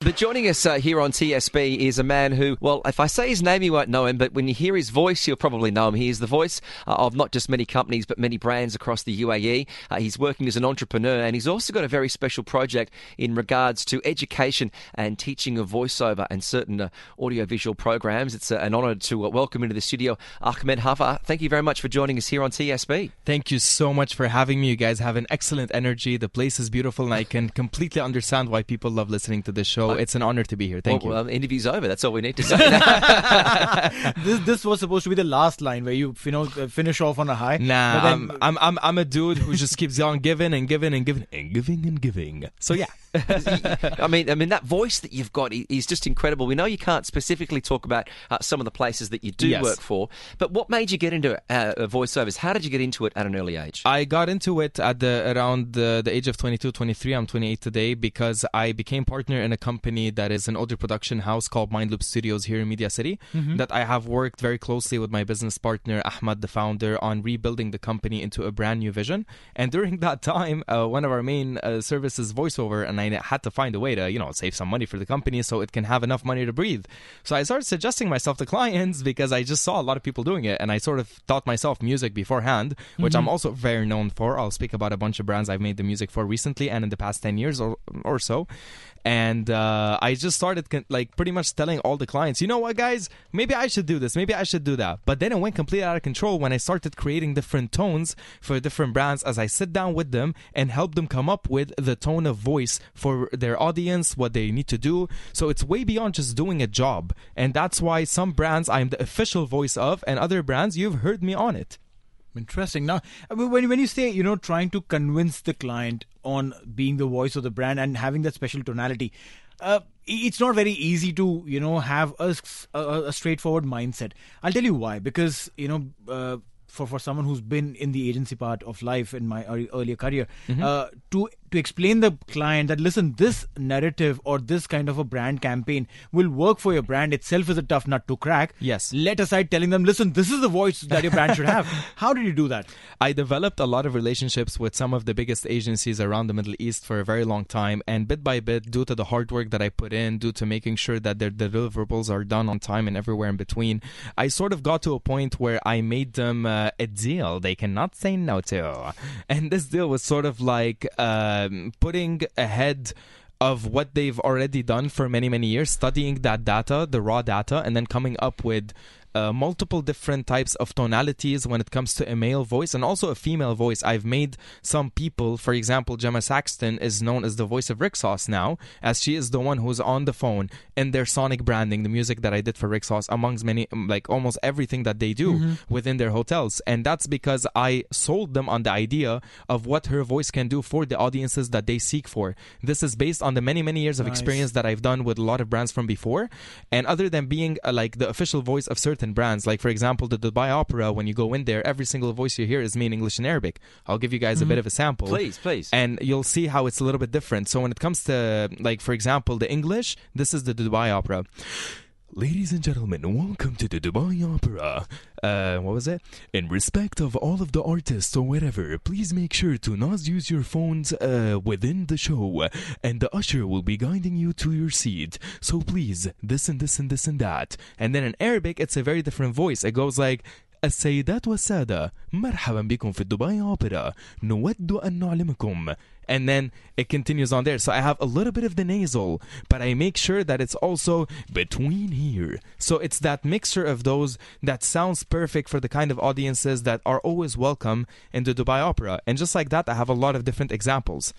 But joining us uh, here on TSB is a man who, well, if I say his name, you won't know him, but when you hear his voice, you'll probably know him. He is the voice uh, of not just many companies, but many brands across the UAE. Uh, he's working as an entrepreneur, and he's also got a very special project in regards to education and teaching of voiceover and certain uh, audiovisual programs. It's uh, an honour to uh, welcome into the studio Ahmad Haffar. Thank you very much for joining us here on TSB. Thank you so much for having me. You guys have an excellent energy. The place is beautiful, and I can completely understand why people love listening to this show. It's an honor to be here. Thank you. well, you. Well, interview's over. That's all we need to say. this this was supposed to be the last line where you you know uh, finish off on a high. Nah, then- I'm, I'm I'm I'm a dude who just keeps on giving and giving and giving and giving and giving. So yeah, I mean, I mean that voice that you've got is just incredible. We know you can't specifically talk about uh, some of the places that you do Yes. work for, but what made you get into uh, voiceovers? How did you get into it at an early age? I got into it at the around the, the age of 22, 23. I'm 28 today because I became partner in a company that is an audio production house called Mindloop Studios here in Media City. That I have worked very closely with my business partner Ahmad, the founder, on rebuilding the company into a brand new vision. And during that time, uh, one of our main uh, services, voiceover, and I had to find a way to you know save some money for the company so it can have enough money to breathe. So I started suggesting myself to clients because I just saw a lot of people doing it, and I sort of taught myself music beforehand, which I'm also very known for. I'll speak about a bunch of brands I've made the music for recently and in the past ten years or or so. And uh, Uh, I just started con- like pretty much telling all the clients, you know what, guys, maybe I should do this, maybe I should do that. But then it went completely out of control when I started creating different tones for different brands as I sit down with them and help them come up with the tone of voice for their audience, what they need to do. So it's way beyond just doing a job. And that's why some brands I'm the official voice of, and other brands you've heard me on it. Interesting. Now, when when you say you know trying to convince the client on being the voice of the brand and having that special tonality, uh, it's not very easy to you know have a a straightforward mindset. I'll tell you why. Because you know. Uh, for, for someone who's been in the agency part of life in my earlier career, uh, to to explain the client that listen, this narrative or this kind of a brand campaign will work for your brand itself is a tough nut to crack. Yes. Let aside telling them, listen, this is the voice that your brand should have. How did you do that? I developed a lot of relationships with some of the biggest agencies around the Middle East for a very long time. And bit by bit, due to the hard work that I put in, due to making sure that their deliverables are done on time and everywhere in between, I sort of got to a point where I made them uh, a deal they cannot say no to. And this deal was sort of like um, putting ahead of what they've already done for many many years studying that data the raw data and then coming up with uh, multiple different types of tonalities when it comes to a male voice and also a female voice. I've made some people, for example, Gemma Saxton is known as the voice of Rixos now, as she is the one who's on the phone in their sonic branding, the music that I did for Rixos, amongst many, like almost everything that they do within their hotels. And that's because I sold them on the idea of what her voice can do for the audiences that they seek for. This is based on the many, many years of Nice. experience that I've done with a lot of brands from before. And other than being uh, like the official voice of certain brands, like for example, the Dubai Opera, when you go in there, every single voice you hear is me in English and Arabic. I'll give you guys a bit mm-hmm. of a sample. Please, please. And you'll see how it's a little bit different. So when it comes to, like, for example, the English, this is the Dubai Opera. Ladies and gentlemen, welcome to the Dubai Opera. Uh, what was it? In respect of all of the artists or whatever, please make sure to not use your phones uh, within the show, and the usher will be guiding you to your seat. So please, this and this and this and that. And then in Arabic, it's a very different voice. It goes like. السيدات والسادة مرحبا بكم في دبي أوبرا نود أن نعلمكم and then it continues on there. So I have a little bit of the nasal but I make sure that it's also between here. So it's that mixture of those that sounds perfect for the kind of audiences that are always welcome in the Dubai Opera. And just like that I have a lot of different examples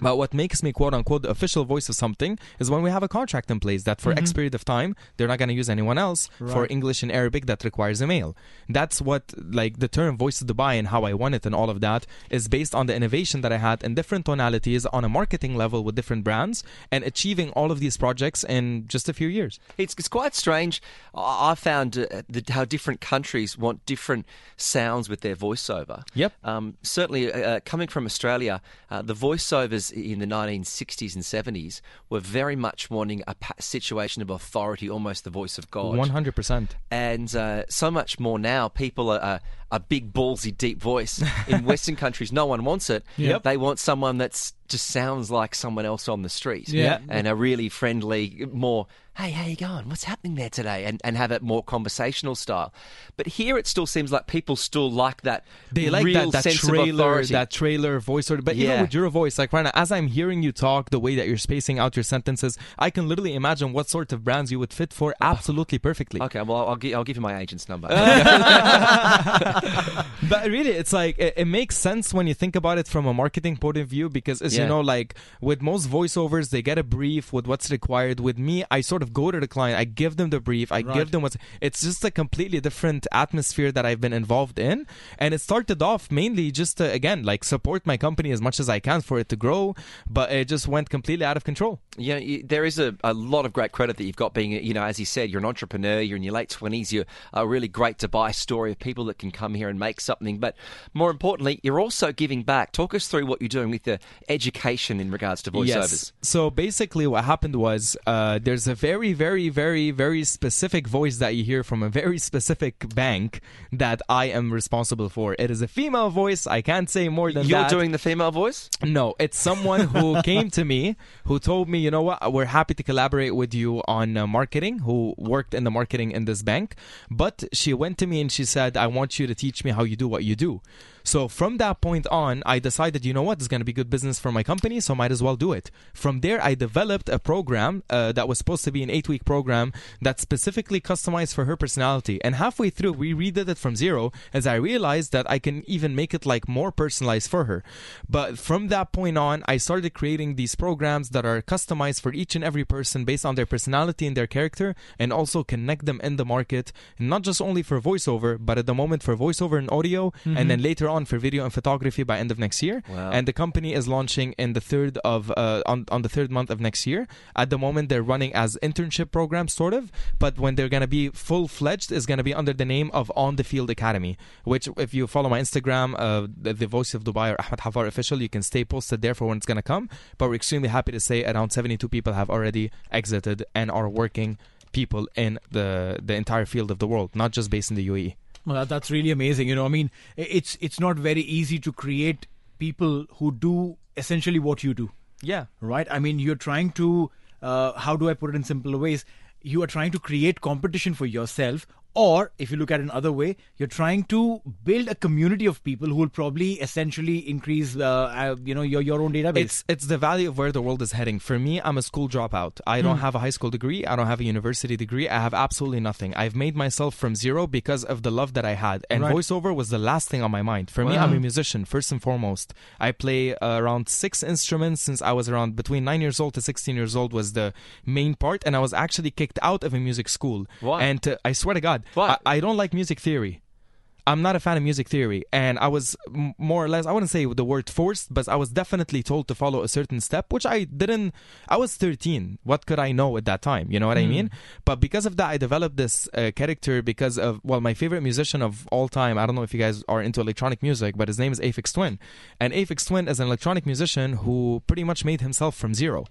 but what makes me quote unquote the official voice of something is when we have a contract in place that for X period of time they're not going to use anyone else for English and Arabic that requires a male. That's what like the term voice of Dubai and how I won it and all of that is based on the innovation that I had in different tonalities on a marketing level with different brands and achieving all of these projects in just a few years. It's, it's quite strange. I I found uh, the, how different countries want different sounds with their voiceover. Yep. Um, certainly, uh, uh, coming from Australia, uh, the voiceovers in the 1960s and 70s were very much wanting a situation of authority, almost the voice of God. 100%. and uh, so much more now. People are a, a big, ballsy, deep voice. In Western countries, no one wants it. Yep. They want someone that's just sounds like someone else on the street. Yeah. and a really friendly, more. Hey, how you going? What's happening there today? And and have it more conversational style. But here, it still seems like people still like that. They like real that, that sense of trailer, authority. that trailer voice. Or, but Yeah. even with your voice, like right now, as I'm hearing you talk, the way that you're spacing out your sentences, I can literally imagine what sort of brands you would fit for absolutely perfectly. Okay, well, I'll, gi- I'll give you my agent's number. but really it's like it, it makes sense when you think about it from a marketing point of view because as Yeah. you know like with most voiceovers they get a brief with what's required with me i sort of go to the client i give them the brief i Right. give them what's it's just a completely different atmosphere that i've been involved in and it started off mainly just to again like support my company as much as i can for it to grow but it just went completely out of control Yeah, there is a, a lot of great credit that you've got being, you know, as you said, you're an entrepreneur, you're in your late 20s, you're a really great Dubai story of people that can come here and make something. But more importantly, you're also giving back. Talk us through what you're doing with the education in regards to voiceovers. Yes. So basically, what happened was uh, there's a very, very, very, very specific voice that you hear from a very specific bank that I am responsible for. It is a female voice. I can't say more than You're that. doing the female voice? No, it's someone who came to me who told me, you know what, we're happy to collaborate with you on uh, marketing, who worked in the marketing in this bank. But she went to me and she said, I want you to teach me how you do what you do. So from that point on, I decided, you know what, it's going to be good business for my company, so might as well do it. From there, I developed a program uh, that was supposed to be an eight week program that's specifically customized for her personality. And halfway through, we redid it from zero as I realized that I can even make it like more personalized for her. But from that point on, I started creating these programs that are customized for each and every person based on their personality and their character, and also connect them in the market, not just only for voiceover, but at the moment for voiceover and audio, and then later on for video and photography by end of next year. Wow. And the company is launching in the third of uh, on on the third month of next year. At the moment, they're running as internship programs, sort of, but when they're gonna be full fledged, is gonna be under the name of On the Field Academy. Which, if you follow my Instagram, uh, the, the Voice of Dubai or Ahmad Haffar official, you can stay posted there for when it's gonna come. But we're extremely happy to say around 72 people have already exited and are working people in the the entire field of the world, not just based in the. UAE. Well, that's really amazing. You know, I mean, it's it's not very easy to create people who do essentially what you do, Yeah. right? I mean, you're trying to, uh, how do I put it in simpler ways? You are trying to create competition for yourself, or if you look at it another way, you're trying to build a community of people who will probably essentially increase, uh, uh, you know, your your own database. It's it's the value of where the world is heading. For me, I'm a school dropout. I don't have a high school degree. I don't have a university degree. I have absolutely nothing. I've made myself from zero because of the love that I had. And Right. voiceover was the last thing on my mind. For me, I'm a musician first and foremost. I play uh, around six instruments since I was around between nine years old to 16 years old was the main part, and I was actually kicked out of a music school. Why? And uh, I swear to God, Why? I, I don't like music theory. I'm not a fan of music theory, and I was more or less, I wouldn't say the word forced, but I was definitely told to follow a certain step, which I didn't. I was 13. What could I know at that time? You know what I mean? But because of that, I developed this uh, character because of, well, my favorite musician of all time. I don't know if you guys are into electronic music, but his name is Aphex Twin. And Aphex Twin is an electronic musician who pretty much made himself from zero.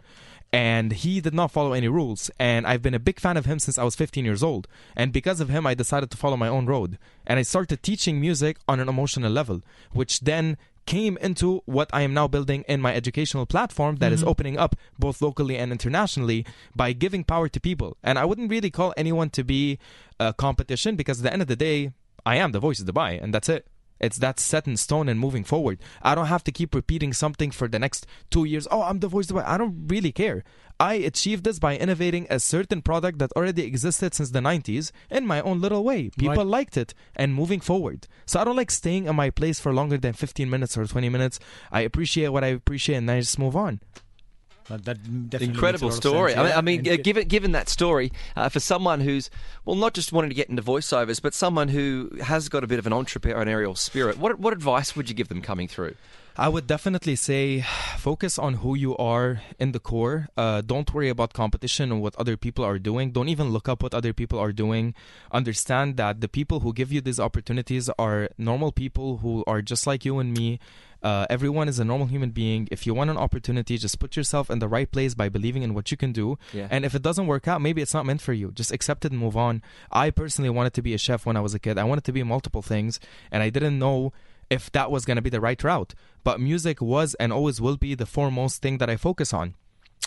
And he did not follow any rules. And I've been a big fan of him since I was 15 years old. And because of him, I decided to follow my own road. And I started teaching music on an emotional level, which then came into what I am now building in my educational platform that is mm-hmm. opening up both locally and internationally by giving power to people. And I wouldn't really call anyone to be a competition because at the end of the day, I am the voice of Dubai, and that's it. It's that set in stone and moving forward. I don't have to keep repeating something for the next two years. Oh, I'm the voice of. I don't really care. I achieved this by innovating a certain product that already existed since the 90s in my own little way. People Right. liked it and moving forward. So I don't like staying in my place for longer than 15 minutes or 20 minutes. I appreciate what I appreciate and I just move on. That, Incredible makes a lot of story. yeah. I mean, I mean given given that story, uh, for someone who's well, not just wanting to get into voiceovers, but someone who has got a bit of an entrepreneurial spirit, what what advice would you give them coming through? I would definitely say focus on who you are in the core. Uh, don't worry about competition or what other people are doing. Don't even look up what other people are doing. Understand that the people who give you these opportunities are normal people who are just like you and me. Uh, everyone is a normal human being. If you want an opportunity, just put yourself in the right place by believing in what you can do. Yeah. And if it doesn't work out, maybe it's not meant for you. Just accept it and move on. I personally wanted to be a chef when I was a kid. I wanted to be multiple things, and I didn't know if that was going to be the right route. But music was and always will be the foremost thing that I focus on.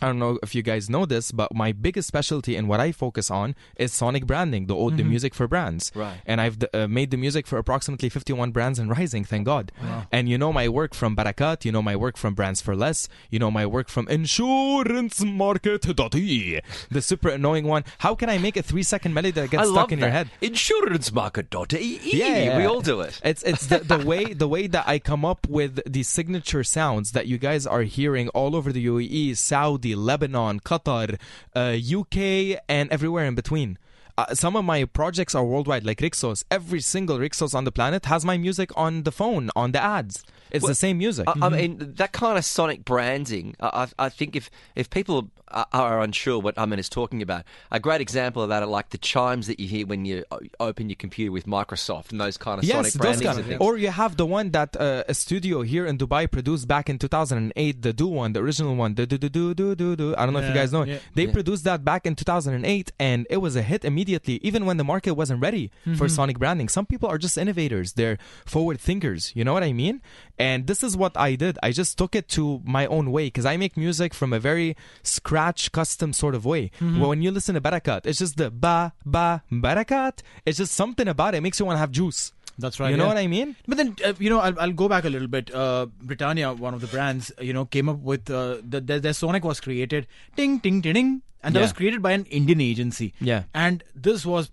I don't know if you guys know this, but my biggest specialty and what I focus on is sonic branding, the the music for brands. Right. And I've uh, made the music for approximately 51 brands and rising, thank God. Wow. And you know my work from Barakat, you know my work from Brands for Less, you know my work from insurancemarket.ae, the super annoying one. How can I make a three second melody that gets I stuck love in that. your head? Insurancemarket.ae. Yeah, we all do it. It's it's the, the way the way that I come up with the signature sounds that you guys are hearing all over the UAE, Saudi, Lebanon, Qatar, uh, UK, and everywhere in between. Uh, some of my projects are worldwide, like Rixos. Every single Rixos on the planet has my music on the phone, on the ads. It's the same music. I, I mean, that kind of sonic branding. I, I I think if if people are, are unsure what Amin is talking about, a great example of that are like the chimes that you hear when you open your computer with Microsoft and those kind of Yes, sonic those brandings kind of, things. or you have the one that uh, a studio here in Dubai produced back in 2008, the Do one, the original one, the do do do do do do. I don't know if you guys know. yeah. They produced that back in 2008, and it was a hit immediately, even when the market wasn't ready Mm-hmm. for sonic branding. Some people are just innovators; they're forward thinkers. You know what I mean? And this is what I did. I just took it to my own way because I make music from a very scratch, custom sort of way. Mm-hmm. Well, when you listen to Barakat, it's just the ba ba Barakat. It's just something about it. it makes you want to have juice. That's right. You know yeah. what I mean? But then, uh, you know, I'll, I'll go back a little bit. Uh, Britannia, one of the brands, you know, came up with uh, the, the, their Sonic was created, ting, ting, ting, ding, and that Yeah. was created by an Indian agency. Yeah. And this was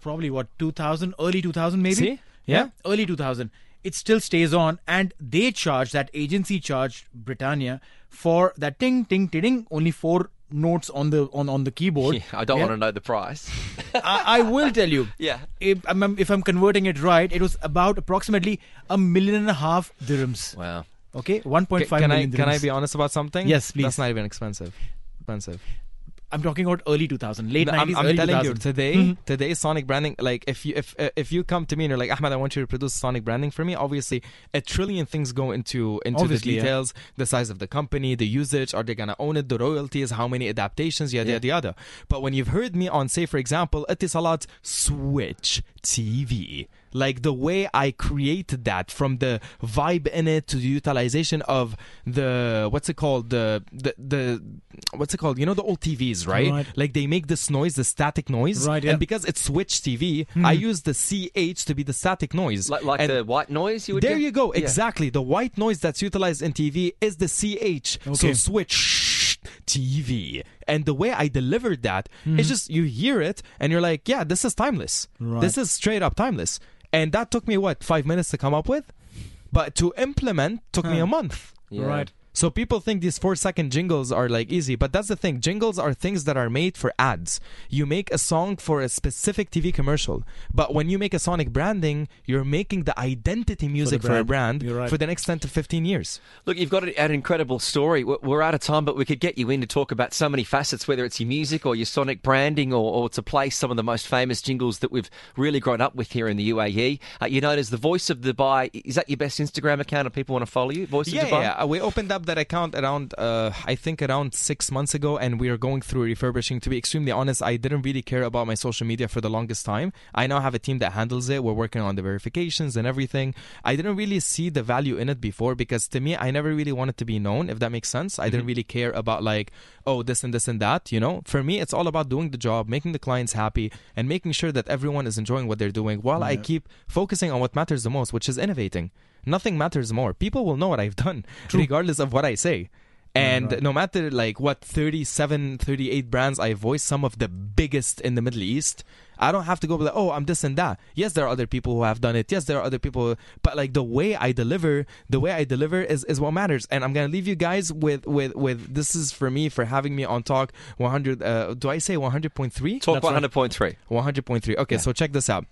probably what 2000, early 2000, maybe. See? Yeah. early 2000. It still stays on, and they charge that agency charged Britannia for that ting ting ting ding, only four notes on the on on the keyboard. Yeah, I don't Yeah. want to know the price. I, I will tell you. Yeah. If I'm, if I'm converting it right, it was about approximately a million and a half dirhams. wow. Okay, 1.5 Ca- can I million can I be honest about something? Yes, please. That's not even expensive. Expensive. I'm talking about early 2000, late No, 90s, I'm, I'm early telling 2000. you today. Mhm. Today, Sonic branding. Like if you if if you come to me and you're like Ahmed, I want you to produce Sonic branding for me. Obviously, a trillion things go into into Obviously, the yeah. details. The size of the company, the usage, are they gonna own it? The royalties, how many adaptations, yada yada yada. But when you've heard me on, say for example, Etisalat Switch TV. Like the way I created that from the vibe in it to the utilization of the what's it called the the the what's it called you know the old TVs right, Right. like they make this noise the static noise Right, yeah. and because it's Switch TV I use the CH to be the static noise Like, like the white noise you would there get? you go Yeah. exactly the white noise that's utilized in TV is the CH so Switch TV and the way I delivered that Mm-hmm. it's just you hear it and you're like yeah this is timeless Right. this is straight up timeless and that took me what five minutes to come up with but to implement took me a month Yeah. Right. So people think these four second jingles are like easy, but that's the thing. Jingles are things that are made for ads. You make a song for a specific TV commercial, but when you make a sonic branding, you're making the identity music for, a brand. brand You're right. for the next 10 to 15 years. Look, you've got an incredible story. We're we're out of time, but we could get you in to talk about so many facets, whether it's your music or your sonic branding or, or to play some of the most famous jingles that we've really grown up with here in the UAE. Uh, you're known as the Voice of Dubai. Is that your best Instagram account if people want to follow you? Voice Yeah, of Dubai? yeah. We opened up that account around, uh, I think around six months ago, and we are going through refurbishing. To be extremely honest, I didn't really care about my social media for the longest time. I now have a team that handles it. We're working on the verifications and everything. I didn't really see the value in it before because to me, I never really wanted to be known, if that makes sense. I didn't really care about like, oh, this and this and that. You know, for me, it's all about doing the job, making the clients happy, and making sure that everyone is enjoying what they're doing while I keep focusing on what matters the most, which is innovating. Nothing matters more. People will know what I've done, regardless of what I say. And no matter like what 37, 38 brands I voice, some of the biggest in the Middle East, I don't have to go like, oh, I'm this and that. Yes, there are other people who have done it. Yes, there are other people, but like the way I deliver, the way I deliver is, is what matters. And I'm gonna leave you guys with with with this is for me for having me on Talk 100. Uh, do I say 100.3? Talk 100.3. 100.3. Okay, so check this out.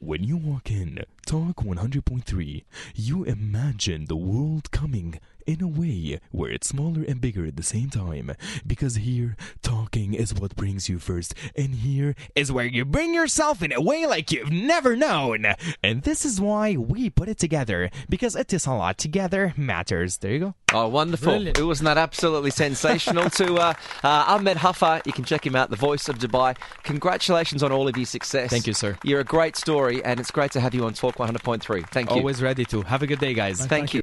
When you walk in Talk 100.3, you imagine the world coming in a way where it's smaller and bigger at the same time. Because here, talking is what brings you first, and here is where you bring yourself in a way like you've never known. And this is why we put it together, because it is a lot together matters. There you go. Oh, wonderful. Brilliant. Wasn't that absolutely sensational? to uh, uh, Ahmad Haffar, you can check him out, the voice of Dubai. Congratulations on all of your success. Thank you, sir. You're a great story, and it's great to have you on Talk 100.3. Thank you. Always ready to. Have a good day, guys. Thank you.